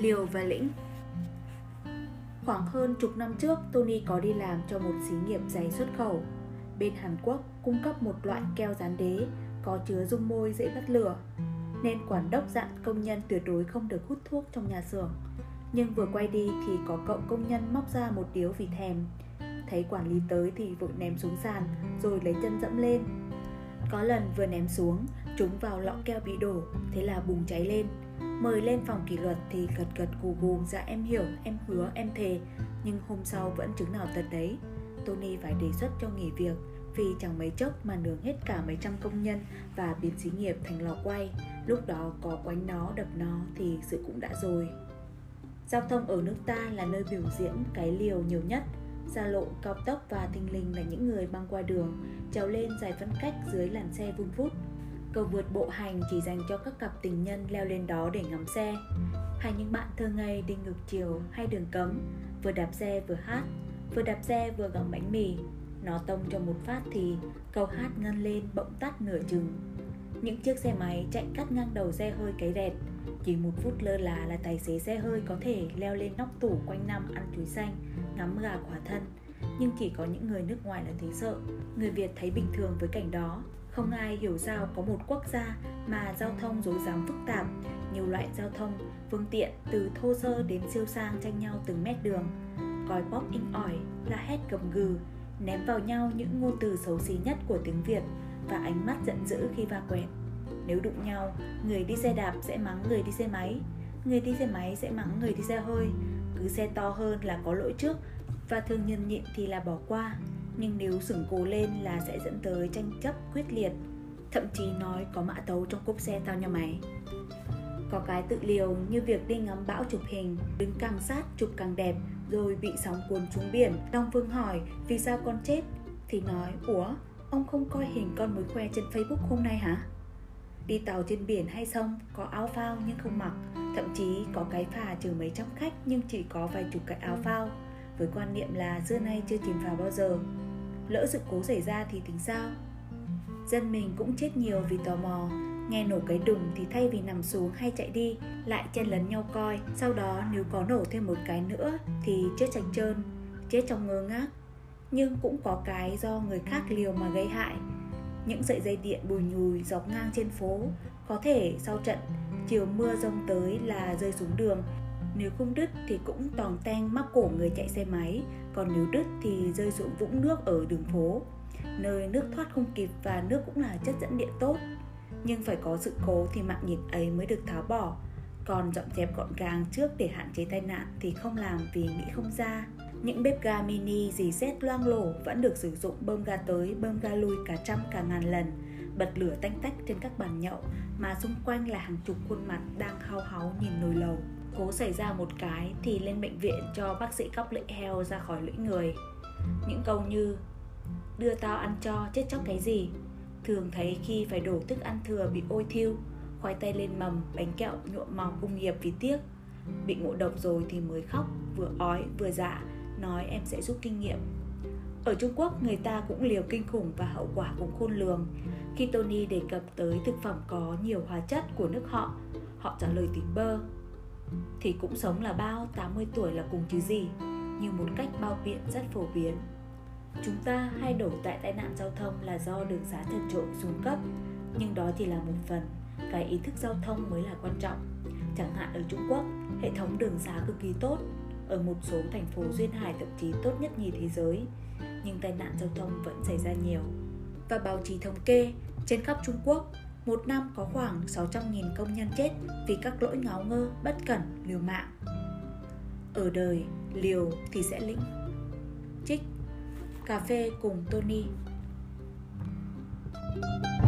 Liều và Lĩnh Khoảng hơn chục năm trước, Tony có đi làm cho một xí nghiệp giày xuất khẩu. Bên Hàn Quốc cung cấp một loại keo dán đế có chứa dung môi dễ bắt lửa, nên quản đốc dặn công nhân tuyệt đối không được hút thuốc trong nhà xưởng. Nhưng vừa quay đi thì có cậu công nhân móc ra một điếu vì thèm. Thấy quản lý tới thì vội ném xuống sàn rồi lấy chân dẫm lên. Có lần vừa ném xuống, chúng vào lọ keo bị đổ, thế là bùng cháy lên. Mời lên phòng kỷ luật thì gật gật gù gù dạ em hiểu, em hứa, em thề. Nhưng hôm sau vẫn chứng nào tật đấy. Tony phải đề xuất cho nghỉ việc vì chẳng mấy chốc mà nướng hết cả mấy trăm công nhân và biến xí nghiệp thành lò quay. Lúc đó có quánh nó đập nó thì sự cũng đã rồi. Giao thông ở nước ta là nơi biểu diễn cái liều nhiều nhất. Xa lộ cao tốc và thình lình là những người băng qua đường trèo lên giải phân cách dưới làn xe vun vút cầu vượt bộ hành chỉ dành cho các cặp tình nhân leo lên đó để ngắm xe. Hay những bạn thơ ngây đi ngược chiều hay đường cấm, vừa đạp xe vừa hát, vừa đạp xe vừa gặm bánh mì. Nó tông cho một phát thì cầu hát ngân lên bỗng tắt nửa chừng. Những chiếc xe máy chạy cắt ngang đầu xe hơi cái rẹt. Chỉ một phút lơ là là tài xế xe hơi có thể leo lên nóc tủ quanh năm ăn chuối xanh, ngắm gà quả thân. Nhưng chỉ có những người nước ngoài là thấy sợ. Người việt thấy bình thường với cảnh đó không ai hiểu sao có một quốc gia mà giao thông rối rắm phức tạp. Nhiều loại giao thông phương tiện từ thô sơ đến siêu sang tranh nhau từng mét đường. Còi bóp inh ỏi la hét gầm gừ ném vào nhau những ngôn từ xấu xí nhất của tiếng Việt và ánh mắt giận dữ khi va quẹt. Nếu đụng nhau, người đi xe đạp sẽ mắng người đi xe máy, người đi xe máy sẽ mắng người đi xe hơi, cứ xe to hơn là có lỗi trước và thường nhân nhịn thì là bỏ qua, nhưng nếu sửng cố lên là sẽ dẫn tới tranh chấp quyết liệt, thậm chí nói có mã tấu trong cốp xe tao nhà mày. Có cái tự liều như việc đi ngắm bão chụp hình, đứng càng sát chụp càng đẹp rồi bị sóng cuốn xuống biển. Long Vương hỏi vì sao con chết? Thì nói, ủa, ông không coi hình con mới khoe trên Facebook hôm nay hả? Đi tàu trên biển hay sông, có áo phao nhưng không mặc, thậm chí có cái phà chở mấy trăm khách nhưng chỉ có vài chục cái áo phao, với quan niệm là xưa nay chưa chìm phà bao giờ. Lỡ sự cố xảy ra thì tính sao? Dân mình cũng chết nhiều vì tò mò, Nghe nổ cái đùng thì thay vì nằm xuống hay chạy đi, lại chen lấn nhau coi. Sau đó nếu có nổ thêm một cái nữa thì chết chạch trơn, chết trong ngơ ngác. Nhưng cũng có cái do người khác liều mà gây hại. Những sợi dây điện bùi nhùi dọc ngang trên phố, có thể sau trận chiều mưa rông tới là rơi xuống đường nếu không đứt thì cũng toàn tang mắc cổ người chạy xe máy. Còn nếu đứt thì rơi xuống vũng nước ở đường phố, nơi nước thoát không kịp và nước cũng là chất dẫn điện tốt. Nhưng phải có sự cố thì mạng nhịp ấy mới được tháo bỏ. Còn dọn dẹp gọn gàng trước để hạn chế tai nạn thì không làm vì nghĩ không ra. Những bếp ga mini dì xét loang lổ vẫn được sử dụng bơm ga tới, bơm ga lui cả trăm, cả ngàn lần, bật lửa tanh tách trên các bàn nhậu mà xung quanh là hàng chục khuôn mặt đang hao háu nhìn nồi lầu cố xảy ra một cái thì lên bệnh viện cho bác sĩ cóc lưỡi heo ra khỏi lưỡi người. Những câu như, đưa tao ăn cho, chết chóc cái gì? Thường thấy khi phải đổ thức ăn thừa bị ôi thiêu, khoai tây lên mầm, bánh kẹo, nhuộm màu công nghiệp vì tiếc. Bị ngộ độc rồi thì mới khóc, vừa ói, vừa dạ nói, em sẽ rút kinh nghiệm. Ở Trung Quốc, người ta cũng liều kinh khủng và hậu quả cũng khôn lường. Khi Tony đề cập tới thực phẩm có nhiều hóa chất của nước họ họ trả lời tỉnh bơ thì cũng sống là bao 80 tuổi là cùng chứ gì như một cách bao biện rất phổ biến Chúng ta hay đổ tại tai nạn giao thông là do đường xá thật trội xuống cấp, nhưng đó chỉ là một phần, cái ý thức giao thông mới là quan trọng. Chẳng hạn ở Trung Quốc, hệ thống đường xá cực kỳ tốt, ở một số thành phố duyên hải thậm chí tốt nhất nhì thế giới, nhưng tai nạn giao thông vẫn xảy ra nhiều. Và báo chí thống kê, trên khắp Trung Quốc, một năm có khoảng 600.000 công nhân chết vì các lỗi ngáo ngơ, bất cẩn, liều mạng. Ở đời, liều thì sẽ lĩnh. Trích cà phê cùng Tony. thank you